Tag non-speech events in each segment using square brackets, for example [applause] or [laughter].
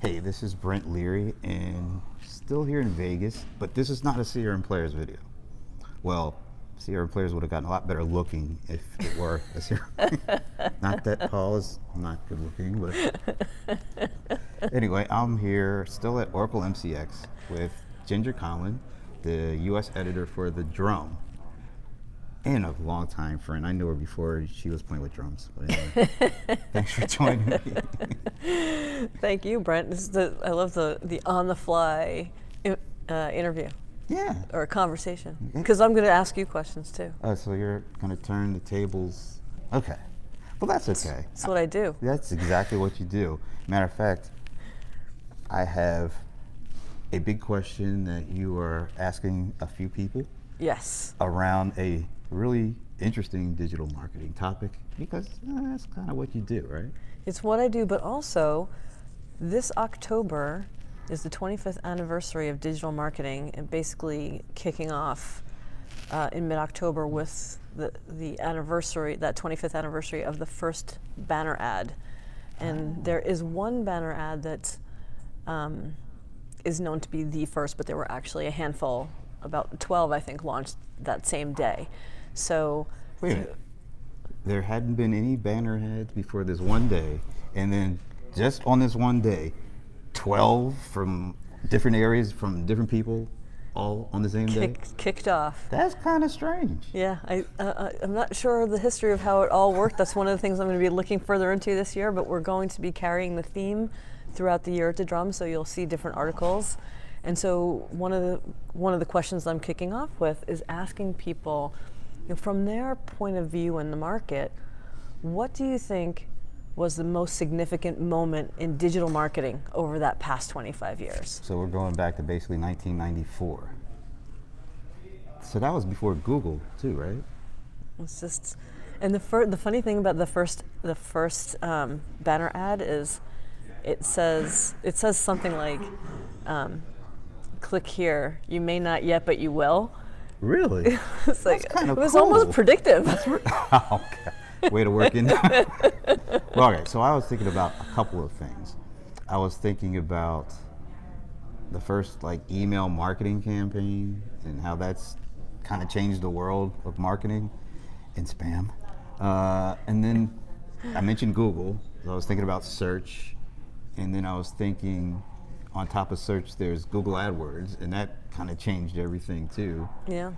Hey, this is Brent Leary, and still here in Vegas, but this is not a CRM Playaz video. Well, CRM Playaz would have gotten a lot better looking if it were a CRM. [laughs] not that Paul is not good looking, but [laughs] anyway, I'm here still at Oracle MCX with Ginger Conlon, the U.S. editor for The Drum, and a longtime friend. I knew her before she was playing with drums. But anyway, [laughs] thanks for joining me. [laughs] Thank you, Brent. This is the, I love the, the on the fly uh, interview Yeah. or conversation because I'm going to ask you questions too. Oh, so you're going to turn the tables. Okay. Well, that's okay. That's what I do. That's exactly what you do. Matter of fact, I have a big question that you are asking a few people Yes. around a really interesting digital marketing topic because uh, that's kind of what you do, right? It's what I do, but also this October is the 25th anniversary of digital marketing and basically kicking off uh, in mid-October with the, the anniversary, that 25th anniversary of the first banner ad. And there is one banner ad that um, is known to be the first, but there were actually a handful, about 12 I think, launched that same day. So Wait a minute. There hadn't been any banner ads before this one day, and then just on this one day, 12 from different areas, from different people, all on the same day? kicked off. That's kind of strange. Yeah, I, uh, I'm not sure of the history of how it all worked. That's one of the things I'm going to be looking further into this year, but we're going to be carrying the theme throughout the year at the drum, so you'll see different articles. And so one of the one of the questions I'm kicking off with is asking people, know, from their point of view in the market, what do you think was the most significant moment in digital marketing over that past 25 years? So we're going back to basically 1994. So that was before Google, too, right? It's just, and the fir- the funny thing about the first the first um, banner ad is, it says it says something like, um, "Click here. You may not yet, but you will." Really? [laughs] It's like kinda it was cool. almost predictive. [laughs] okay. Way to work in. [laughs] well, okay. So I was thinking about a couple of things. I was thinking about the first like email marketing campaign and how that's kind of changed the world of marketing and spam. Uh, and then I mentioned Google. So I was thinking about search, and then I was thinking on top of search there's Google AdWords, and that kind of changed everything too. yeah.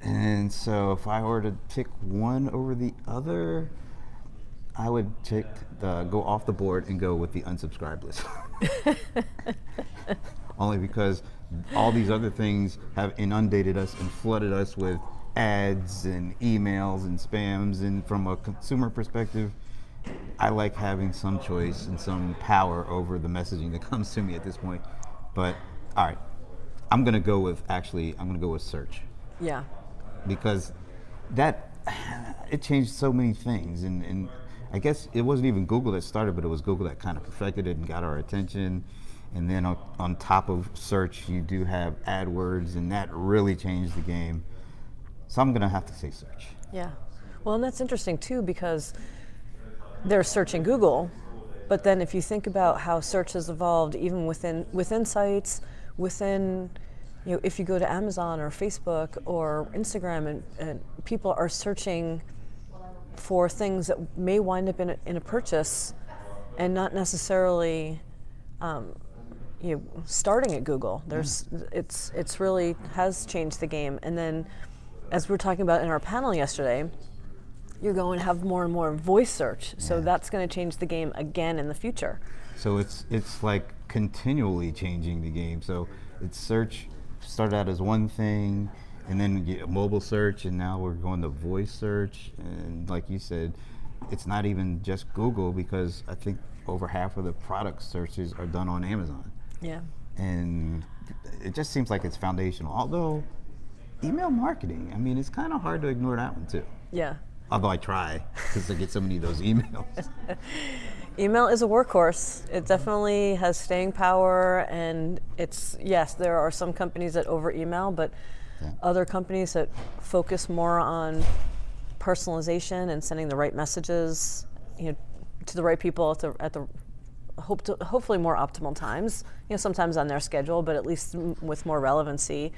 And so if I were to pick one over the other, I would take the, go off the board and go with the unsubscribe list. [laughs] Only because all these other things have inundated us and flooded us with ads and emails and spams. And from a consumer perspective, I like having some choice and some power over the messaging that [laughs] comes to me at this point. But all right, I'm gonna go with actually, I'm gonna go with search Yeah. because that [sighs] it changed so many things and, and I guess it wasn't even Google that started but it was Google that kind of perfected it and got our attention and then on, on top of search you do have AdWords and that really changed the game so I'm gonna have to say search Yeah. Well, and that's interesting too because they're searching Google, but then if you think about how search has evolved, even within within sites, within you know, if you go to Amazon or Facebook or Instagram, and, and people are searching for things that may wind up in a, in a purchase, and not necessarily. Um, you know, starting at Google, there's it's it's really has changed the game. And then, as we were talking about in our panel yesterday, you're going to have more and more voice search. So Yeah. that's going to change the game again in the future. so it's it's like continually changing the game so it's search started out as one thing and then get mobile search and now we're going to voice search and like you said it's not even just google because i think over half of the product searches are done on amazon Yeah. and it just seems like it's foundational although email marketing i mean it's kind of hard to ignore that one too Yeah. Although i try because i get so many of those emails [laughs] Email is a workhorse. It definitely has staying power, and it's yes, there are some companies that over email, but Yeah. other companies that focus more on personalization and sending the right messages, you know, to the right people at the at the hope to, hopefully more optimal times. You know, sometimes on their schedule, but at least m- with more relevancy,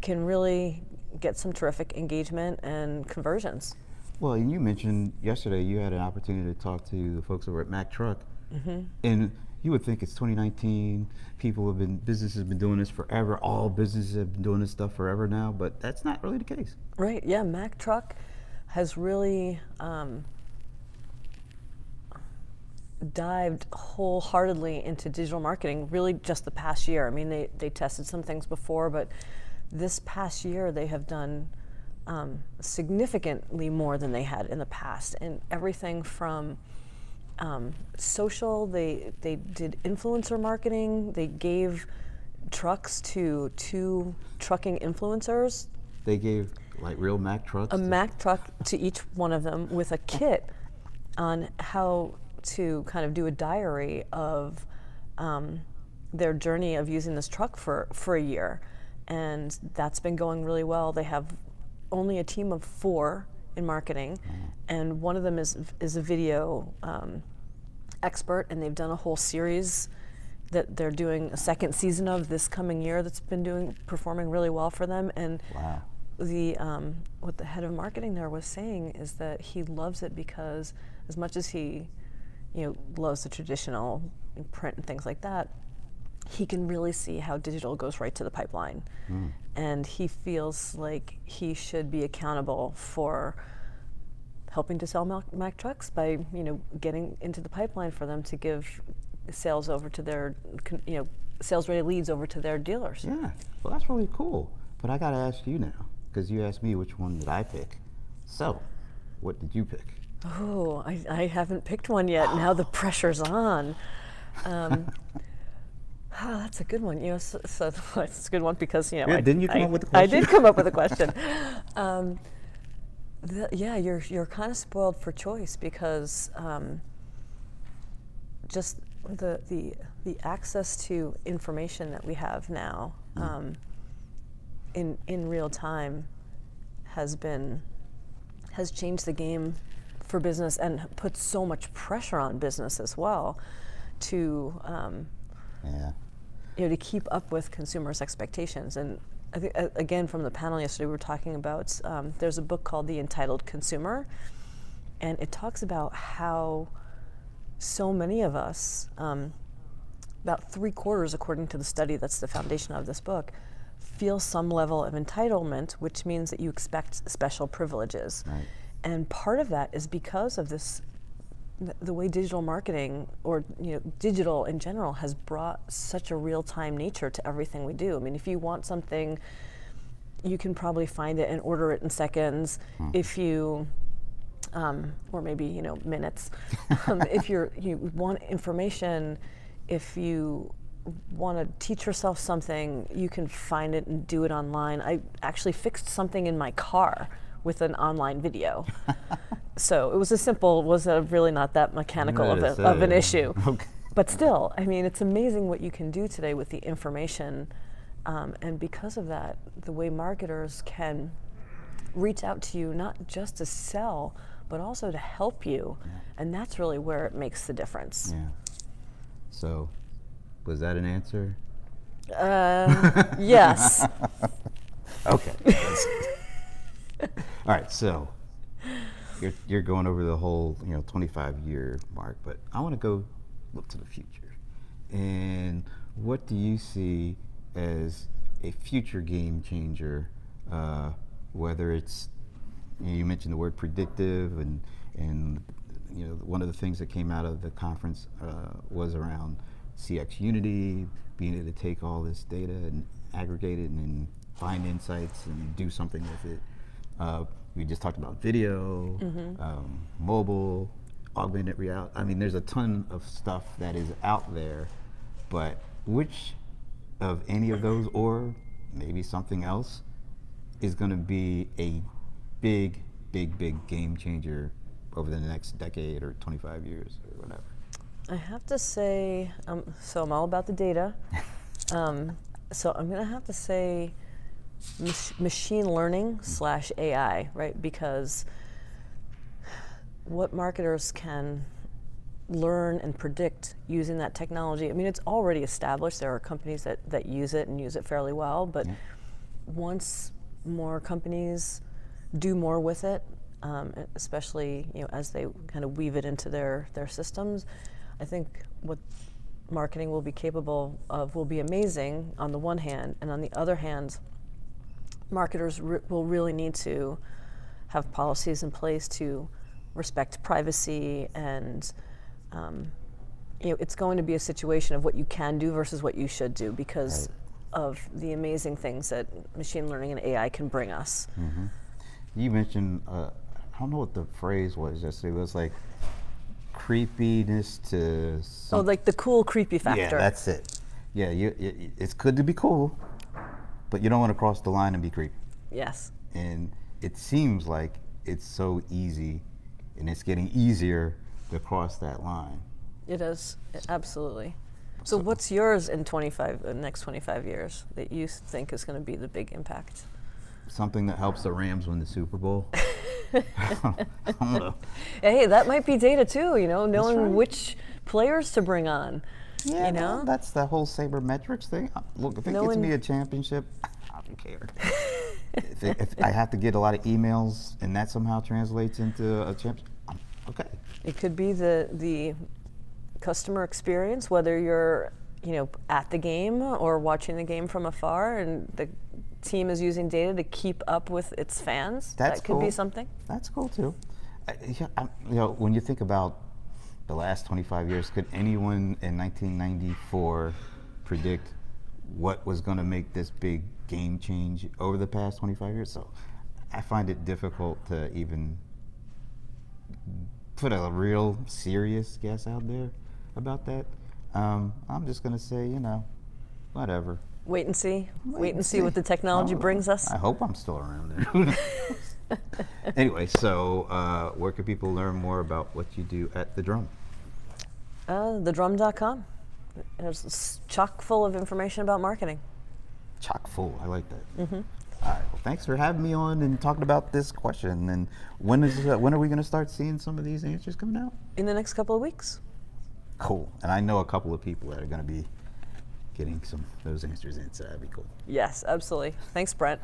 can really get some terrific engagement and conversions. Well, and you mentioned yesterday you had an opportunity to talk to the folks over at Mack Truck, and you would think it's 2019. People have been businesses have been doing this forever. All businesses have been doing this stuff forever now, but that's not really the case. Right. Yeah. Mack Truck has really um, dived wholeheartedly into digital marketing. Really, just the past year. I mean, they they tested some things before, but this past year they have done um, significantly more than they had in the past, and everything from um, social. They they did influencer marketing. They gave trucks to two trucking influencers They gave like real Mack trucks. a Mack truck to each one of them with a kit on how to kind of do a diary of um, their journey of using this truck for, for a year. And that's been going really well. They have only a team of four in marketing, and one of them is, is a video um, expert, and they've done a whole series that they're doing a second season of this coming year that's been doing performing really well for them and Wow. the um, what the head of marketing there was saying is that he loves it because as much as he you know loves the traditional print and things like that he can really see how digital goes right to the pipeline and he feels like he should be accountable for helping to sell Mack, Mack trucks by you know getting into the pipeline for them to give sales over to their you know sales ready leads over to their dealers Yeah. Well, that's really cool. But I got to ask you now, because you asked me which one did I pick. So, what did you pick? Oh, I, I haven't picked one yet. Now the [gasps] pressure's on. Um, ah, that's a good one. You know, so, so [laughs] it's a good one because you know. Yeah, I, didn't you come I- up with the I did come up with a question. [laughs] um, the, yeah, you're you're kind of spoiled for choice because um, just the the the access to information that we have now Mm. um, in in real time has been has changed the game for business and put so much pressure on business as well to um, Yeah. You know to keep up with consumers' expectations. And I think uh, again from the panel yesterday we were talking about um, there's a book called The Entitled Consumer, and it talks about how so many of us, um, about three quarters according to the study that's the foundation of this book, feel some level of entitlement, which means that you expect special privileges. Right. And part of that is because of this th- the way digital marketing or you know digital in general has brought such a real-time nature to everything we do. I mean, if you want something, you can probably find it and order it in seconds. If you um, or maybe you know minutes. [laughs] um, if you're you want information, if you want to teach yourself something, you can find it and do it online. I actually fixed something in my car with an online video. [laughs] so it was a simple, was a really not that mechanical of, a, of an issue. [laughs] Okay. But still, I mean, it's amazing what you can do today with the information. Um, and because of that, the way marketers can reach out to you not just to sell, but also to help you. And that's really where it makes the difference. Yeah. So, was that an answer? Uh, yes. [laughs] Okay. [laughs] All right. So, you're you're going over the whole you know 25 year mark, but I want to go look to the future. And what do you see as a future game changer? Uh, whether it's you, know, you mentioned the word predictive, and and you know one of the things that came out of the conference uh, was around CX Unity, being able to take all this data and aggregate it and find insights and do something with it. Uh, we just talked about video, um, mobile, augmented reality. I mean, there's a ton of stuff that is out there, but which of any of those, or maybe something else, is going to be a big, big, big game changer over the next decade or 25 years or whatever? I have to say, um, so I'm all about the data. [laughs] Um, so I'm going to have to say mach- machine learning slash AI, right? Because what marketers can learn and predict using that technology. I mean, it's already established. There are companies that, that use it and use it fairly well, but once more companies do more with it, um, especially you know as they kind of weave it into their their systems, I think what marketing will be capable of will be amazing on the one hand, and on the other hand, marketers re- will really need to have policies in place to respect privacy and um, you know it's going to be a situation of what you can do versus what you should do because of the amazing things that machine learning and AI can bring us. You mentioned, uh, I don't know what the phrase was yesterday. It was like creepiness to Oh, like the cool creepy factor. Yeah, that's it. Yeah, you, it, it's good to be cool, but you don't want to cross the line and be creepy. yes. And it seems like it's so easy, and it's getting easier to cross that line. It is absolutely. So, what's yours in 25, uh, next 25 years that you think is going to be the big impact? Something that helps the Rams win the Super Bowl. [laughs] [laughs] I don't know. Hey, that might be data too. You know, knowing right. which players to bring on. Yeah, you well, that's the whole sabermetrics thing. Look, if it No gets me a championship, [laughs] I don't care. [laughs] if, it, if I have to get a lot of emails and that somehow translates into a championship, okay. it could be the the customer experience, whether you're you know at the game or watching the game from afar, and the team is using data to keep up with its fans. That's that could be something. That's cool too. I, yeah, I, you know, when you think about the last 25 years, could anyone in 1994 predict what was going to make this big game change over the past 25 years? So I find it difficult to even put a real serious guess out there about that. Um, I'm just going to say, you know, whatever. Wait and see. Wait, and see what the technology Oh, brings us. I hope I'm still around there. [laughs] Anyway, so uh, where can people learn more about what you do at the Drum? Uh, thedrum.com. It's chock full of information about marketing. Chock full. I like that. Mm-hmm. All right. Well, thanks for having me on and talking about this question. And when is uh, when are we going to start seeing some of these answers coming out? In the next couple of weeks. Cool. And I know a couple of people that are going to be getting some those answers in, so that'd be cool. Yes, absolutely. Thanks, Brent.